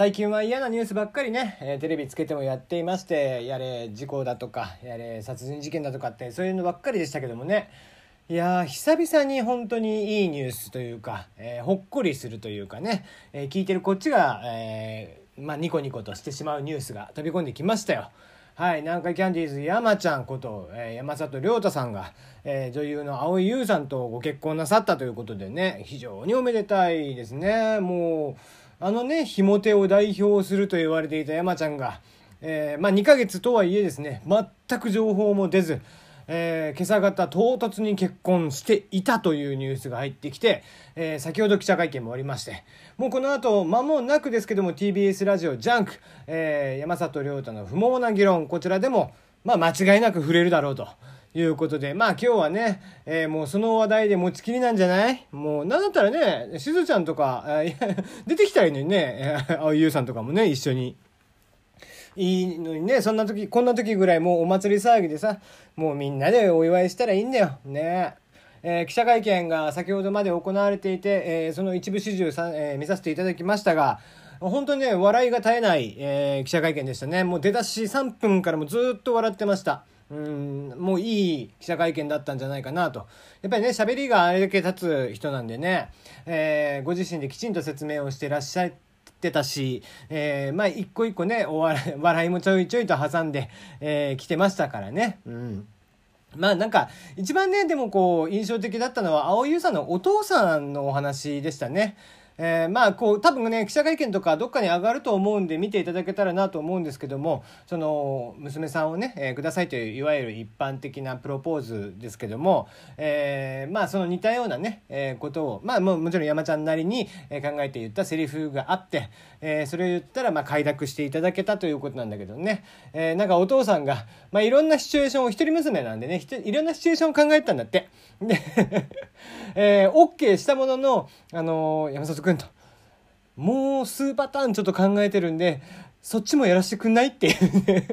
最近は嫌なニュースばっかりね、えーテレビつけてもやっていましてやれ事故だとかやれ殺人事件だとかってそういうのばっかりでしたけどもね。いや久々に本当にいいニュースというか、えーほっこりするというかね、えー聞いてるこっちが、えまあ、ニコニコとしてしまうニュースが飛び込んできましたよ。はい、南海キャンディーズ山ちゃんこと、えー山里亮太さんが、えー女優の蒼井優さんとご結婚なさったということでね非常におめでたいですね。もうあのね非モテを代表すると言われていた山ちゃんが、えーまあ、2ヶ月とはいえですね全く情報も出ず、えー今朝方唐突に結婚していたというニュースが入ってきて、えー先ほど記者会見もありましてもうこの後間もなくですけども TBS ラジオ JUNK、えー山里亮太の不毛な議論こちらでも、まあ、間違いなく触れるだろうと。いうことで、まあ今日はね、えーもうその話題で持ちきりなんじゃない？もう、なんだったらね、しずちゃんとか、あいや出てきたらいいのにね、えー青井優さんとかもね、一緒に。いいのにね、そんな時、こんな時ぐらいもうお祭り騒ぎでさ、もうみんなでお祝いしたらいいんだよ。ねえー記者会見が先ほどまで行われていて、えーその一部始終さ、えー見させていただきましたが、本当にね、笑いが絶えない、えー記者会見でしたね。もう出だし3分からもずっと笑ってました。うん、もういい記者会見だったんじゃないかなと。やっぱりね、喋りがあれだけ立つ人なんでね、えーご自身できちんと説明をしてらっしゃってたし、えーまあ一個一個ね、お笑い 笑いもちょいちょいと挟んで、えー来てましたからね。うん。まあなんか一番ねでもこう印象的だったのは蒼井優さんのお父さんのお話でしたね。えーまあこう多分ね記者会見とかどっかに上がると思うんで見ていただけたらなと思うんですけどもその娘さんをね、えーくださいといういわゆる一般的なプロポーズですけども、えーまあその似たようなね、えーことをまあももちろん山ちゃんなりに考えて言ったセリフがあって、えーそれを言ったらまあ快諾していただけたということなんだけどね、えーなんかお父さんが、まあ、いろんなシチュエーションを一人娘なんでねいろんなシチュエーションを考えたんだって。で、えー、OK したものの、あのー山里君ともう数パターンちょっと考えてるんでそっちもやらせてくんないっていうね。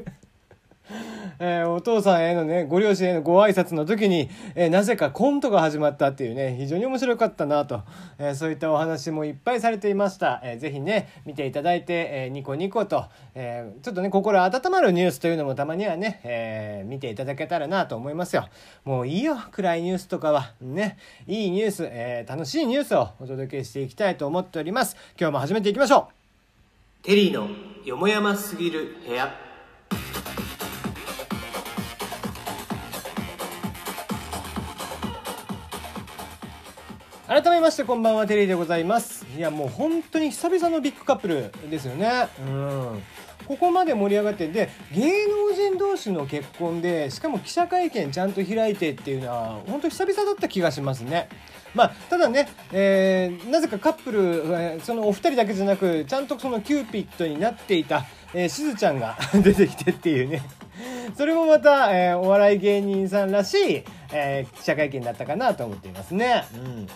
えーお父さんへのねご両親へのご挨拶の時に、えーなぜかコントが始まったっていうね非常に面白かったなと、えーそういったお話もいっぱいされていました、えーぜひね見ていただいて、えーニコニコと、えーちょっとね心温まるニュースというのもたまにはね、えー見ていただけたらなと思いますよ。もういいよ暗いニュースとかは。ねいいニュース、えー楽しいニュースをお届けしていきたいと思っております。今日も始めていきましょう。テリーのよもやますぎる部屋。改めましてこんばんはテリーでございます。いやもう本当に久々のビッグカップルですよね。うん。ここまで盛り上がってで芸能人同士の結婚でしかも記者会見ちゃんと開いてっていうのは本当久々だった気がしますね。まあただね、えーなぜかカップル、えーそのお二人だけじゃなくちゃんとそのキューピッドになっていた、えーしずちゃんが 出てきてっていうね。それもまた、えーお笑い芸人さんらしい、えー記者会見だったかなと思っていますね。うん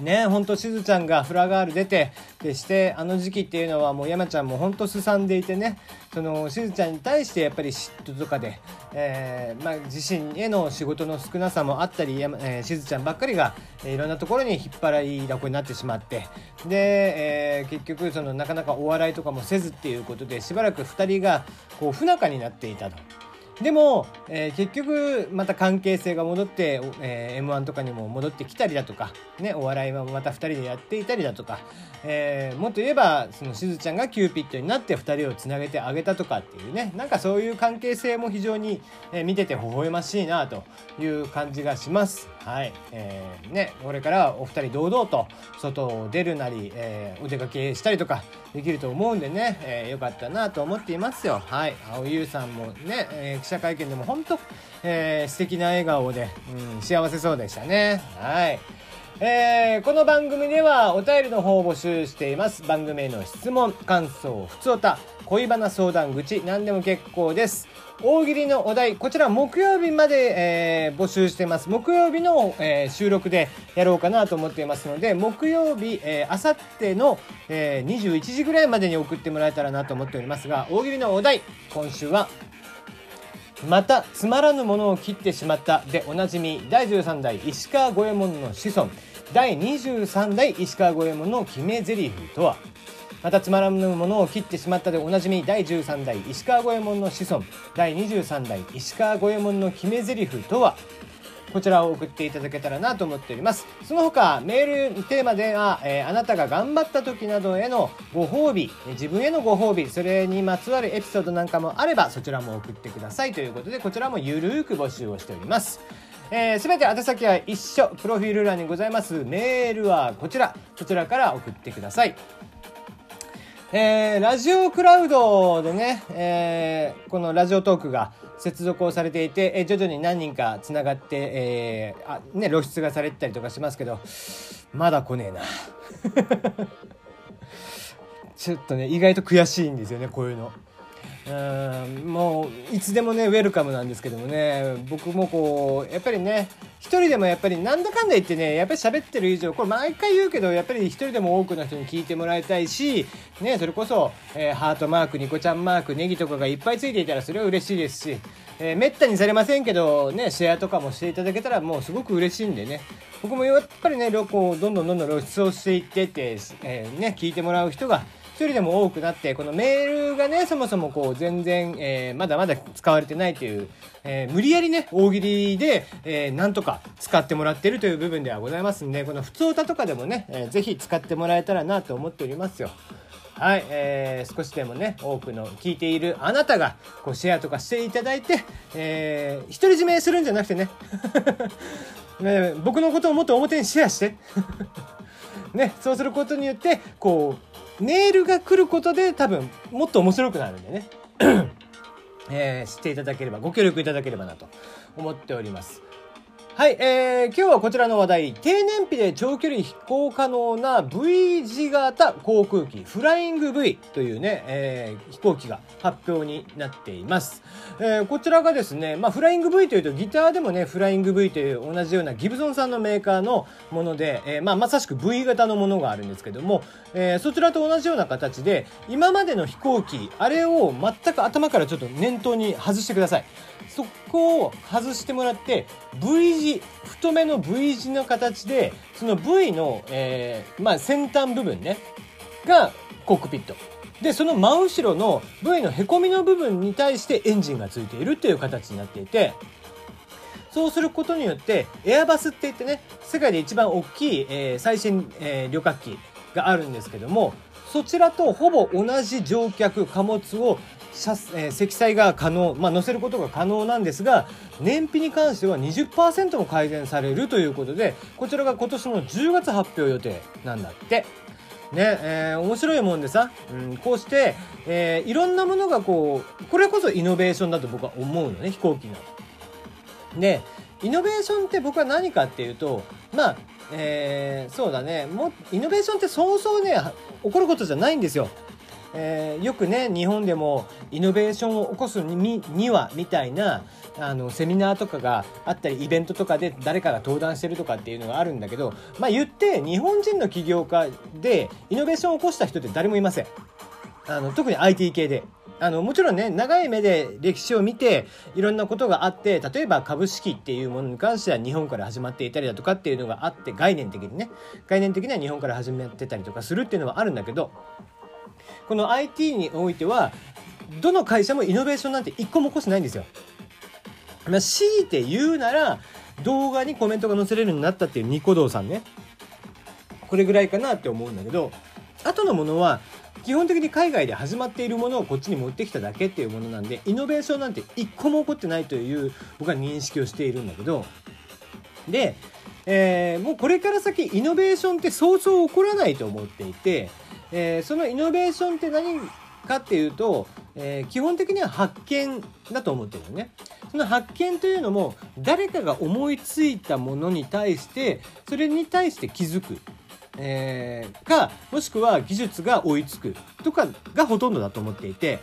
ねほんとしずちゃんがフラガール出てでしてあの時期っていうのはもう山ちゃんもほんとすさんでいてねそのしずちゃんに対してやっぱり嫉妬とかで、えーまあ、自身への仕事の少なさもあったり、えーしずちゃんばっかりが、えーいろんなところに引っ張らいだこになってしまってで、えー結局そのなかなかお笑いとかもせずっていうことでしばらく2人がこう不仲になっていたと。でも、えー結局また関係性が戻って、えー m 1とかにも戻ってきたりだとか、ね、お笑いはまた2人でやっていたりだとか、えーもっと言えばそのしずちゃんがキューピッドになって2人をつなげてあげたとかっていうねなんかそういう関係性も非常に、えー見てて微笑ましいなという感じがします。はいえーね、これからはお二人堂々と外を出るなり、えーお出かけしたりとかできると思うんでね、えーよかったなと思っていますよ。はい、青優さんもね、えー記者会見でも本当、えー素敵な笑顔で、うん、幸せそうでしたね。はい。えーこの番組ではお便りの方を募集しています。番組への質問、感想、ふつおた、恋バナ相談口、何でも結構です。大喜利のお題、こちら木曜日まで、えー募集しています。木曜日の、えー収録でやろうかなと思っていますので、木曜日、えー、あさっての、えー21時ぐらいまでに送ってもらえたらなと思っておりますが、大喜利のお題、今週は、またつまらぬものを切ってしまった。でおなじみ第13代石川五右衛門の子孫。第23代石川五右衛門の決め台詞とは？またつまらぬものを切ってしまった。でおなじみ第13代石川五右衛門の子孫。第23代石川五右衛門の決め台詞とは？こちらを送っていただけたらなと思っております。その他メールテーマでは、えー、あなたが頑張った時などへのご褒美自分へのご褒美それにまつわるエピソードなんかもあればそちらも送ってください。ということでこちらもゆるーく募集をしております。すべ、て宛先は一緒プロフィール欄にございます。メールはこちら。こちらから送ってください。えー、ラジオクラウドでね、えー、このラジオトークが接続をされていて、えー、徐々に何人かつながって、えー、あね、露出がされてたりとかしますけど、まだ来ねえな。ちょっとね、意外と悔しいんですよね、こういうの。うんもういつでもねウェルカムなんですけどもね僕もこうやっぱりね一人でもやっぱりなんだかんだ言ってねやっぱり喋ってる以上これ毎回言うけどやっぱり一人でも多くの人に聞いてもらいたいしねそれこそ、えー、ハートマークニコちゃんマークネギとかがいっぱいついていたらそれは嬉しいですし、えー、めったにされませんけどねシェアとかもしていただけたらもうすごく嬉しいんでね僕もやっぱりねこうどんどんどんどん露出をしていってって、えー、ね聞いてもらう人が人でも多くなってこのメールがねそもそもこう全然、えー、まだまだ使われてないという、えー、無理やりね大喜利で、えー、なんとか使ってもらってるという部分ではございますんでこの普通歌とかでもね、えー、ぜひ使ってもらえたらなと思っておりますよ。はい、えー、少しでもね、多くの聞いているあなたが、こう、シェアとかしていただいて、えー、独り占めするんじゃなくてね、ね 僕のことをもっと表にシェアして、ね、そうすることによって、こう、メールが来ることで多分もっと面白くなるんでね。えー、知っていただければご協力いただければなと思っております。はい、えー、今日はこちらの話題、低燃費で長距離飛行可能な V 字型航空機、フライング V というね、えー、飛行機が発表になっています。えー、こちらがですね、まあ、フライング V というとギターでもね、フライング V という同じようなギブソンさんのメーカーのもので、えー、まあ、まさしく V 型のものがあるんですけども、えー、そちらと同じような形で、今までの飛行機、あれを全く頭からちょっと念頭に外してください。そこを外してもらって V 字太めの V 字の形でその V の、えー、まあ、先端部分ねがコックピット。でその真後ろの V のへこみの部分に対してエンジンがついているっていう形になっていてそうすることによってエアバスって言ってね世界で一番大きい、えー、最新、えー、旅客機があるんですけどもそちらとほぼ同じ乗客貨物を、えー、積載が可能、まあ、乗せることが可能なんですが燃費に関しては20%も改善されるということでこちらが今年の10月発表予定なんだって。ねえー、面白いもんでさ、うん、こうして、えー、いろんなものがこうこれこそイノベーションだと僕は思うのね飛行機の。でイノベーションって僕は何かっていうとまあえー、そうだねもイノベーションってそうそうね起こることじゃないんですよ。えー、よくね日本でもイノベーションを起こすににはみたいなあのセミナーとかがあったりイベントとかで誰かが登壇してるとかっていうのがあるんだけどまあ言って日本人の起業家でイノベーションを起こした人って誰もいませんあの特に IT 系で。あのもちろんね長い目で歴史を見ていろんなことがあって例えば株式っていうものに関しては日本から始まっていたりだとかっていうのがあって概念的にね概念的には日本から始まってたりとかするっていうのはあるんだけどこの IT においてはどの会社もイノベーションなんて一個も起こしてないんですよ。まあ、強いて言うなら動画にコメントが載せれるようになったっていうニコ動さんねこれぐらいかなって思うんだけど後のものは基本的に海外で始まっているものをこっちに持ってきただけっていうものなんでイノベーションなんて一個も起こってないという僕は認識をしているんだけどで、えー、もうこれから先イノベーションってそうそう起こらないと思っていてえー、そのイノベーションって何かっていうと、えー、基本的には発見だと思ってるよね。その発見というのも誰かが思いついたものに対してそれに対して気づく、えー、かもしくは技術が追いつくとかがほとんどだと思っていて。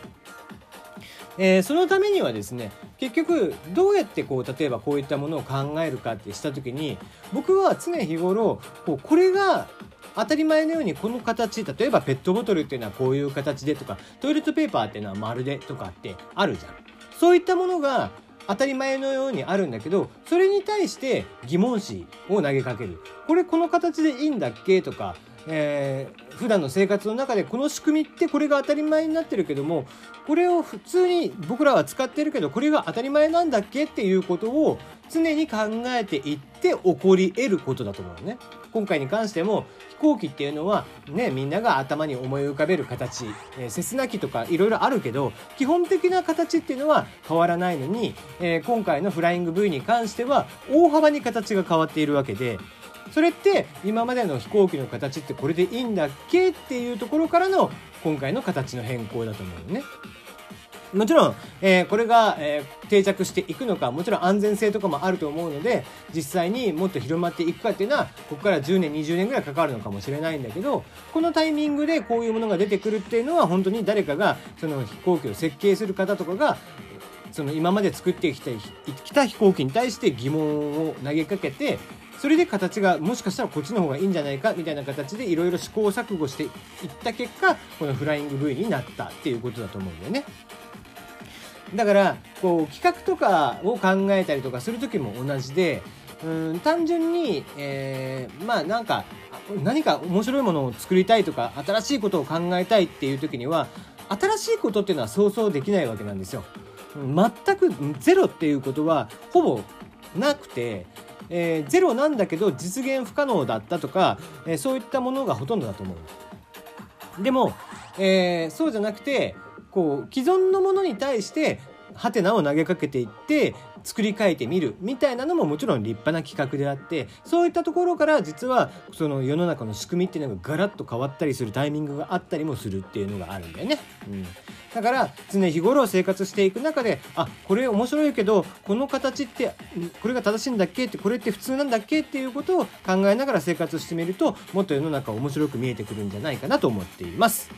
えー、そのためにはですね結局どうやってこう例えばこういったものを考えるかってした時に僕は常日頃こうこれが当たり前のようにこの形例えばペットボトルっていうのはこういう形でとかトイレットペーパーっていうのは丸でとかってあるじゃん。そういったものが当たり前のようにあるんだけどそれに対して疑問視を投げかける。これこの形でいいんだっけとかえー、普段の生活の中でこの仕組みってこれが当たり前になってるけどもこれを普通に僕らは使ってるけどこれが当たり前なんだっけっていうことを常に考えていって起こり得ることだと思うね。今回に関しても飛行機っていうのはねみんなが頭に思い浮かべる形、えー、セスナ機とかいろいろあるけど基本的な形っていうのは変わらないのに、えー、今回のフライング V に関しては大幅に形が変わっているわけでそれって今までの飛行機の形ってこれでいいんだっけっていうところからの今回の形の変更だと思うよね。もちろん、えー、これが、えー、定着していくのか、もちろん安全性とかもあると思うので、実際にもっと広まっていくかっていうのは、ここから10年、20年ぐらいかかるのかもしれないんだけど、このタイミングでこういうものが出てくるっていうのは、本当に誰かが、その飛行機を設計する方とかが、その今まで作ってきたきた飛行機に対して疑問を投げかけて、それで形がもしかしたらこっちの方がいいんじゃないかみたいな形でいろいろ試行錯誤していった結果このフライング V になったっていうことだと思うんだよね。だからこう企画とかを考えたりとかする時も同じでうん単純に、え、まあなんか何か面白いものを作りたいとか新しいことを考えたいっていう時には新しいことっていうのは想像できないわけなんですよ。全くゼロっていうことはほぼなくて、えー、ゼロなんだけど実現不可能だったとか、えー、そういったものがほとんどだと思う。でも、えー、そうじゃなくてこう既存のものに対してハテナを投げかけていって作り変えてみるみたいなのももちろん立派な企画であってそういったところから実はその世の中の仕組みっていうのがガラッと変わったりするタイミングがあったりもするっていうのがあるんだよね。うんだから常日頃生活していく中であこれ面白いけどこの形ってこれが正しいんだっけ？ってこれって普通なんだっけ？っていうことを考えながら生活してみるともっと世の中面白く見えてくるんじゃないかなと思っています。